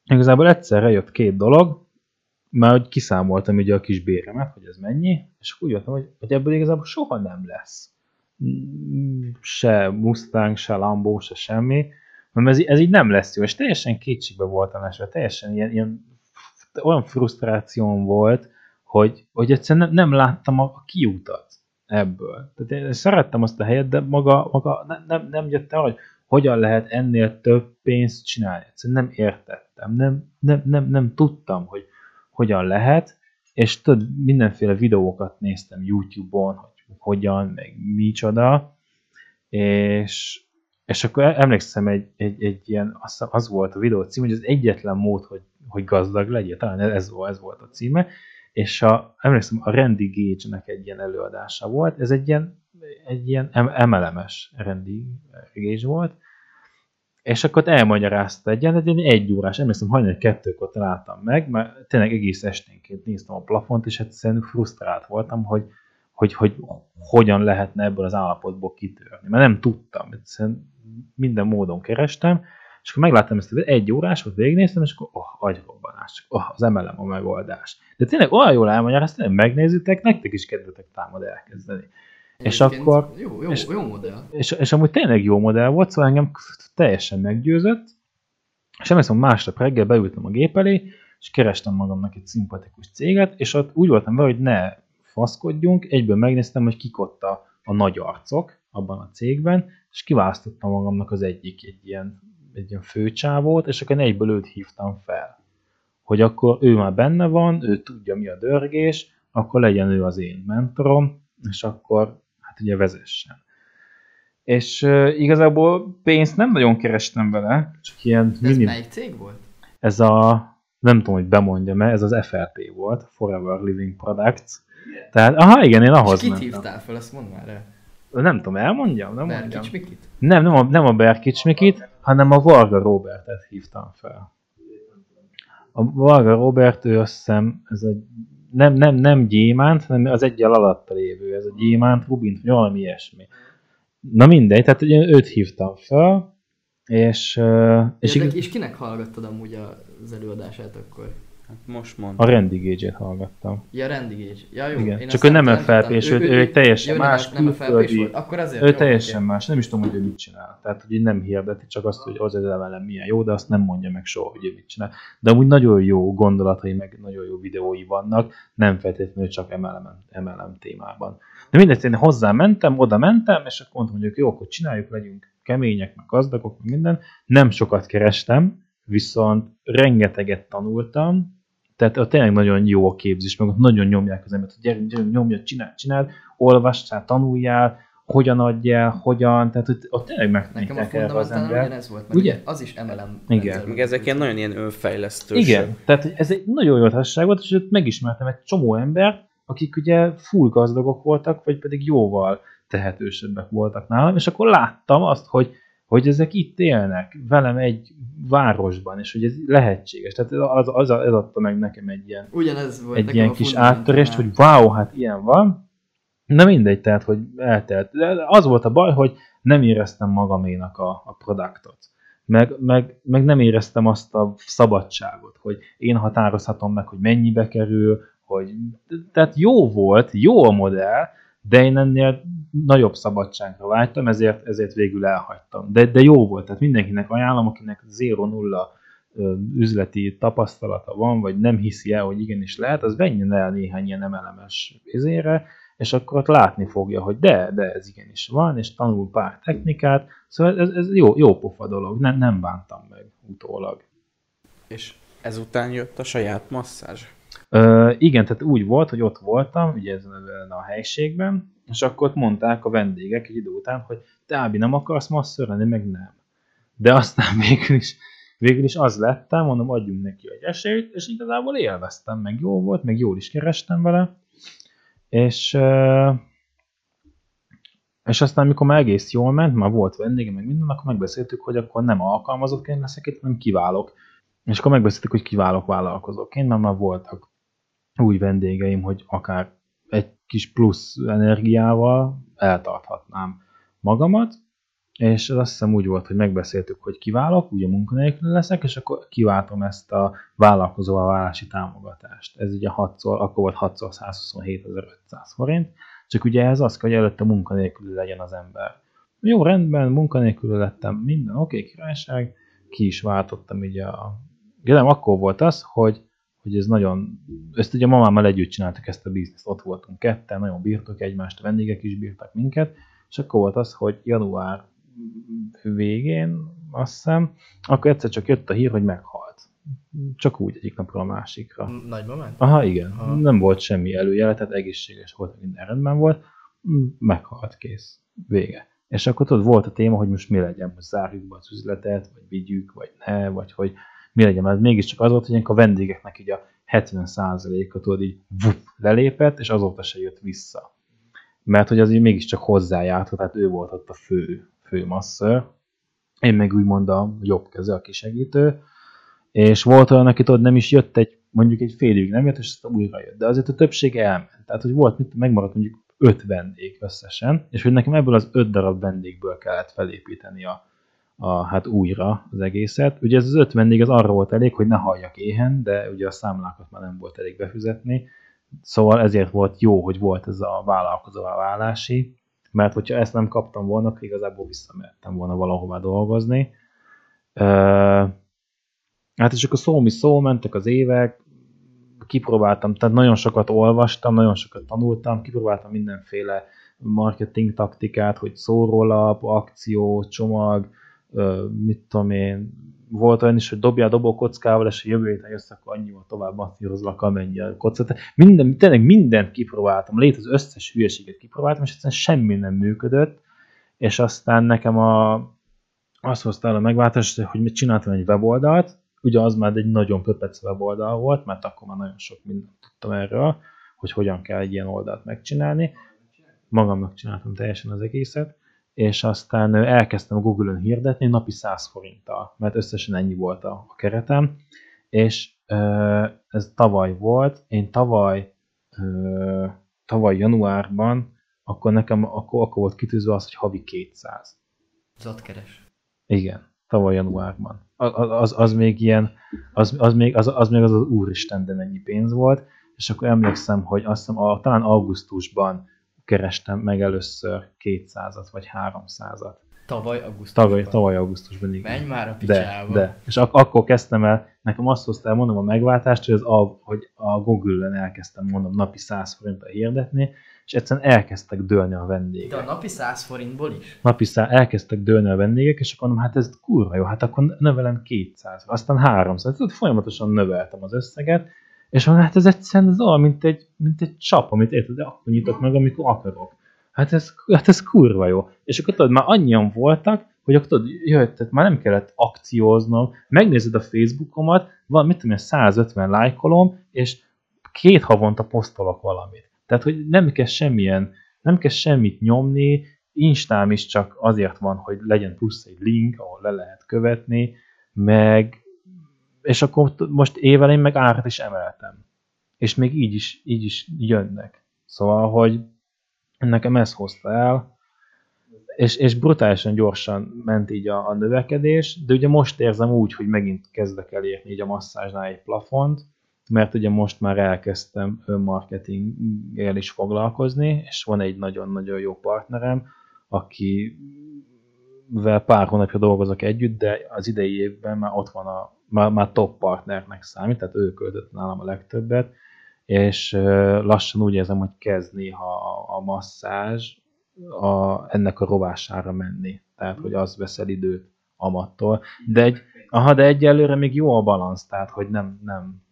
igazából egyszerre jött két dolog, mert hogy kiszámoltam ugye a kis béremet, hogy ez mennyi, és úgy jöttem, hogy, hogy ebből igazából soha nem lesz. Se Mustang, se Lambo, se semmi, mert ez, ez így nem lesz jó, és teljesen kétségbe voltam esve, teljesen ilyen, ilyen olyan frusztrációm volt, hogy, hogy egyszerűen nem, nem láttam a kiutat ebből. Tehát én szerettem azt a helyet, de maga, maga nem, nem, nem jött el, hogy hogyan lehet ennél több pénzt csinálni. Egyszerűen nem értettem, nem, nem, nem, nem tudtam, hogy hogyan lehet, és tudod, mindenféle videókat néztem YouTube-on, hogy hogyan, meg micsoda, és, és akkor emlékszem, egy, egy, egy ilyen, az, az volt a videó cím, hogy az egyetlen mód, hogy, hogy gazdag legyél, talán ez, ez volt a címe, és a, emlékszem, a Randy Gage-nek egy ilyen előadása volt, ez egy ilyen, egy ilyen MLM-es Randy Gage volt, és akkor elmagyarázta egy ilyen, egy, egy órás, emlékszem, hajnal kettőkor találtam meg, mert tényleg egész esténként néztem a plafont, és egyszerűen frusztrált voltam, hogy, hogy, hogy hogyan lehetne ebből az állapotból kitörni, mert nem tudtam, egyszerűen minden módon kerestem, és akkor megláttam ezt egy órás, hogy végignéztem, és akkor oh, agyrobbanás, oh, az emelem a megoldás. De tényleg olyan jól elmagyaráztam, megnézitek, nektek is kedvetek támad elkezdeni. És akkor... Jó, jó, és, jó modell. És, és amúgy tényleg jó modell volt, szóval engem teljesen meggyőzött, és emlékszem, másnap reggel beültem a gép elé, és kerestem magamnak egy szimpatikus céget, és ott úgy voltam vele, hogy ne faszkodjunk, egyből megnéztem, hogy kik ott a, a nagy arcok abban a cégben, és kiválasztottam magamnak az egyik egy ilyen, egy ilyen főcsávót, és akkor egyből őt hívtam fel. Hogy akkor ő már benne van, ő tudja mi a dörgés, akkor legyen ő az én mentorom, és akkor hát ugye vezessen. És uh, igazából pénzt nem nagyon kerestem vele, csak ilyen... Ez minim... melyik cég volt? Ez a, nem tudom, hogy bemondjam mert ez az FLP volt, Forever Living Products. Yeah. Tehát, aha, igen, én ahhoz És kit mentem. hívtál fel, azt mondd már el. Nem tudom, elmondjam? Nem mondjam. Mikit? Nem, nem a, nem a Berkics Mikit, hanem a Varga Robertet hívtam fel. A Varga Robert, ő azt hiszem, ez egy nem, nem, nem gyémánt, hanem az egyel alatta lévő, ez a gyémánt, rubint, vagy valami ilyesmi. Na mindegy, tehát őt hívtam fel, és... És, és, és kinek hallgattad amúgy az előadását akkor? Hát most mondom. A Randy Gage-et hallgattam. Ja, Randy Gage. Ja, jó. Igen. Én Csak ő nem flp ő, ő, ő, egy teljesen jó, más nem, nem volt. Akkor azért ő jó, teljesen okay. más. Nem is tudom, hogy ő mit csinál. Tehát, hogy nem hirdeti csak azt, hogy az emelem milyen jó, de azt nem mondja meg soha, hogy ő mit csinál. De amúgy nagyon jó gondolatai, meg nagyon jó videói vannak, nem feltétlenül csak emelem, emelem témában. De mindegy, én hozzá mentem, oda mentem, és akkor mondtam, hogy jó, akkor csináljuk, legyünk kemények, meg gazdagok, meg minden. Nem sokat kerestem, viszont rengeteget tanultam, tehát ott tényleg nagyon jó a képzés, meg ott nagyon nyomják az embert, hogy gyere, gyere, nyomja, csináld, csináld, olvassál, tanuljál, hogyan adjál, hogyan, tehát ott, ott tényleg megtanítják erre az ember. ez volt, mert ugye? az is emelem. Igen. Még ezek ilyen nagyon ilyen önfejlesztő. Igen, tehát ez egy nagyon jó társaság volt, és ott megismertem egy csomó ember, akik ugye full gazdagok voltak, vagy pedig jóval tehetősebbek voltak nálam, és akkor láttam azt, hogy hogy ezek itt élnek velem egy városban, és hogy ez lehetséges. Tehát az, az, ez adta meg nekem egy ilyen, Ugyanez volt egy ilyen kis áttörést, hogy wow, hát ilyen van. Na mindegy, tehát, hogy eltelt. De az volt a baj, hogy nem éreztem magaménak a, a produktot. Meg, meg, meg nem éreztem azt a szabadságot, hogy én határozhatom meg, hogy mennyibe kerül, hogy tehát jó volt, jó a modell, de én ennél nagyobb szabadságra vágytam, ezért, ezért végül elhagytam. De, de jó volt, tehát mindenkinek ajánlom, akinek 0-0 üzleti tapasztalata van, vagy nem hiszi el, hogy igenis lehet, az venjen el néhány ilyen emelemes vizére, és akkor ott látni fogja, hogy de, de ez igenis van, és tanul pár technikát, szóval ez, ez jó, jó pofa dolog, nem, nem bántam meg utólag. És ezután jött a saját masszázs? Ö, igen, tehát úgy volt, hogy ott voltam, ugye ezen a helységben, és akkor ott mondták a vendégek egy idő után, hogy te Ábi, nem akarsz masször lenni, meg nem. De aztán végül is, végül is az lettem, mondom, adjunk neki egy esélyt, és igazából élveztem, meg jó volt, meg jól is kerestem vele, és, és aztán, amikor már egész jól ment, már volt vendége, meg minden, akkor megbeszéltük, hogy akkor nem alkalmazottként leszek itt, hanem kiválok. És akkor megbeszéltük, hogy kiválok vállalkozóként, mert már voltak új vendégeim, hogy akár egy kis plusz energiával eltarthatnám magamat, és az azt hiszem úgy volt, hogy megbeszéltük, hogy kiválok, ugye munkanélkül leszek, és akkor kiváltom ezt a vállalkozóval vállási támogatást. Ez ugye 6 akkor volt 6 127.500 forint, csak ugye ez az, hogy előtte munkanélkül legyen az ember. Jó, rendben, munkanélkül lettem, minden oké, okay, királyság, ki is váltottam ugye a... Nem, akkor volt az, hogy, hogy ez nagyon... Ezt ugye mamámmal együtt csináltuk ezt a bizniszt, ott voltunk ketten, nagyon bírtuk egymást, a vendégek is bírtak minket, és akkor volt az, hogy január végén, azt hiszem, akkor egyszer csak jött a hír, hogy meghalt. Csak úgy egyik napról a másikra. Nagymama? Aha, igen. Aha. Nem volt semmi előjele, tehát egészséges volt, minden rendben volt. Meghalt, kész. Vége. És akkor tudod, volt a téma, hogy most mi legyen, hogy zárjuk be az üzletet, vagy vigyük, vagy ne, vagy hogy mi legyen. Mert mégiscsak az volt, hogy a vendégeknek így a 70%-a tudod így vup, lelépett, és azóta se jött vissza. Mert hogy az így mégiscsak hozzájárt, tehát ő volt ott a fő főmasször, én meg úgymond a jobb keze, a kisegítő, és volt olyan, aki tudod, nem is jött egy, mondjuk egy fél évig nem jött, és aztán újra jött. De azért a többség elment. Tehát, hogy volt, mit, megmaradt mondjuk öt vendég összesen, és hogy nekem ebből az öt darab vendégből kellett felépíteni a, a, hát újra az egészet. Ugye ez az öt vendég az arra volt elég, hogy ne halljak éhen, de ugye a számlákat már nem volt elég befizetni, szóval ezért volt jó, hogy volt ez a vállalkozóvá válási, mert hogyha ezt nem kaptam volna, akkor igazából visszamehettem volna valahová dolgozni. Hát és akkor szó mi szó, mentek az évek, kipróbáltam, tehát nagyon sokat olvastam, nagyon sokat tanultam, kipróbáltam mindenféle marketing taktikát, hogy szórólap, akció, csomag, mit tudom én, volt olyan is, hogy dobjál dobókockával, és a jövő héten jössz, akkor annyival tovább masszírozlak, amennyi a kocka. Minden, tényleg mindent kipróbáltam, lét az összes hülyeséget kipróbáltam, és egyszerűen semmi nem működött, és aztán nekem a, azt hozta el a megváltást, hogy mit csináltam egy weboldalt, ugye az már egy nagyon pöpec weboldal volt, mert akkor már nagyon sok mindent tudtam erről, hogy hogyan kell egy ilyen oldalt megcsinálni. Magamnak csináltam teljesen az egészet, és aztán elkezdtem Google-ön hirdetni napi 100 forinttal, mert összesen ennyi volt a, keretem, és ez tavaly volt, én tavaly, tavaly januárban, akkor nekem akkor, akkor volt kitűzve az, hogy havi 200. Zatkeres. Igen, tavaly januárban. Az, az, az még ilyen, az, az, még, az, az még az az úristen, de mennyi pénz volt, és akkor emlékszem, hogy azt hiszem, a, talán augusztusban kerestem meg először 200-at vagy 300-at. Tavaly augusztusban? Tavaly, tavaly augusztusban, igen. Menj már a picsába. De, de. És ak- akkor kezdtem el, nekem azt hozta el, mondom a megváltást, hogy, az a, hogy a Google-en elkezdtem, mondom, napi 100 forinttal hirdetni, és egyszerűen elkezdtek dőlni a vendégek. De a napi 100 forintból is? Napi 100, elkezdtek dőlni a vendégek, és akkor mondom, hát ez kurva jó, hát akkor növelem 200, aztán 300, tehát folyamatosan növeltem az összeget, és van, hát ez egyszerűen az olyan, mint egy, mint egy csap, amit érted, de akkor nyitok meg, amikor akarok. Hát ez, hát ez kurva jó. És akkor tudod, már annyian voltak, hogy akkor tudod, jöjjött, tehát már nem kellett akcióznom, megnézed a Facebookomat, van, mit tudom én, 150 lájkolom, és két havonta posztolok valamit. Tehát, hogy nem kell semmilyen, nem kell semmit nyomni, Instám is csak azért van, hogy legyen plusz egy link, ahol le lehet követni, meg és akkor most évelén meg árat is emeltem. És még így is, így is jönnek. Szóval, hogy nekem ez hozta el, és, és brutálisan gyorsan ment így a, a növekedés, de ugye most érzem úgy, hogy megint kezdek elérni így a masszázsnál egy plafont, mert ugye most már elkezdtem önmarketinggel is foglalkozni, és van egy nagyon-nagyon jó partnerem, aki vel pár hónapja dolgozok együtt, de az idei évben már ott van a, már, már top partnernek számít, tehát ő költött nálam a legtöbbet, és lassan úgy érzem, hogy kezd néha a, a masszázs a, ennek a rovására menni. Tehát, hogy az veszel időt amattól. De, egy, aha, de egyelőre még jó a balansz, tehát, hogy nem, nem,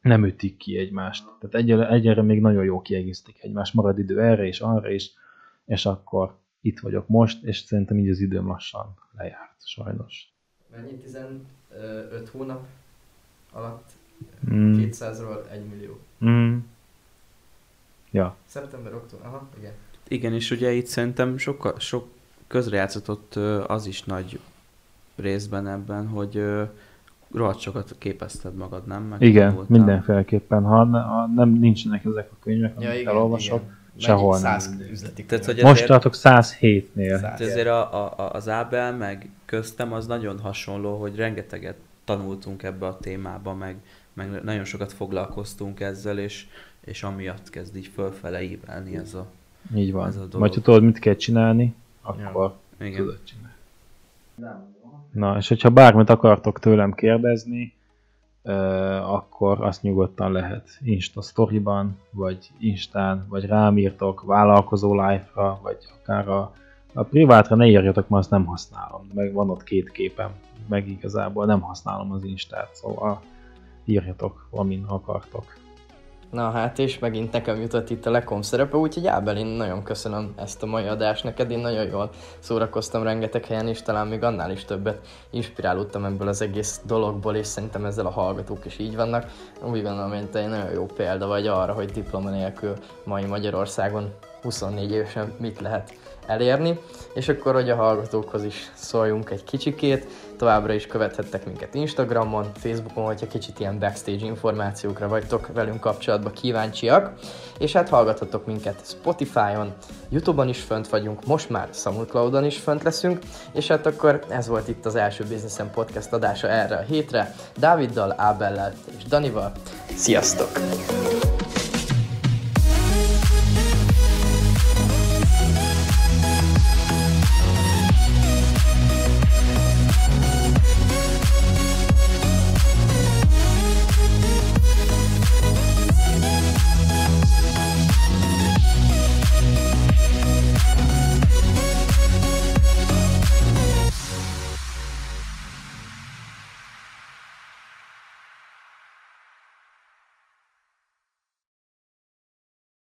nem ütik ki egymást. Tehát egyelőre, egyelőre még nagyon jó kiegészítik egymást, marad idő erre és arra is, és akkor itt vagyok most, és szerintem így az időm lassan lejárt, sajnos. Mennyi 15 hónap alatt Mm. 200-ról 1 millió. Mm. Ja. Szeptember, október, aha, igen. Igen, és ugye itt szerintem sokkal, sok közrejátszott az is nagy részben ebben, hogy rohadt sokat képezted magad, nem? Meg Igen, voltál- mindenféleképpen. Ha, ne- ha nem nincsenek ezek a könyvek, Ja, amit igen, elolvasok, igen. Sehol nem. 100 üzleti Tehát, hogy Most tartok 107-nél. Száz. Tehát ezért a, a, az Ábel meg köztem az nagyon hasonló, hogy rengeteget tanultunk ebbe a témába, meg, meg nagyon sokat foglalkoztunk ezzel, és, és amiatt kezd így fölfele ívelni ez a... Így van. Ez a dolog. Majd ha tudod, mit kell csinálni, akkor Igen. tudod csinálni. Na, és hogyha bármit akartok tőlem kérdezni, akkor azt nyugodtan lehet Insta Storyban, vagy Instán, vagy rám írtok vállalkozó live-ra, vagy akár a, a privátra ne írjatok, mert azt nem használom. Meg van ott két képem, meg igazából nem használom az Instát, szóval írjatok, amin akartok. Na hát, és megint nekem jutott itt a Lekom szerepe, úgyhogy Ábel, én nagyon köszönöm ezt a mai adást neked, én nagyon jól szórakoztam rengeteg helyen, és talán még annál is többet inspirálódtam ebből az egész dologból, és szerintem ezzel a hallgatók is így vannak. Úgy gondolom, hogy te egy nagyon jó példa vagy arra, hogy diploma nélkül mai Magyarországon 24 évesen mit lehet elérni, és akkor, hogy a hallgatókhoz is szóljunk egy kicsikét, továbbra is követhettek minket Instagramon, Facebookon, hogyha kicsit ilyen backstage információkra vagytok velünk kapcsolatban kíváncsiak, és hát hallgathatok minket Spotify-on, Youtube-on is fönt vagyunk, most már SoundCloud-on is fönt leszünk, és hát akkor ez volt itt az első Businessen Podcast adása erre a hétre, Dáviddal, Ábellel és Danival. Sziasztok!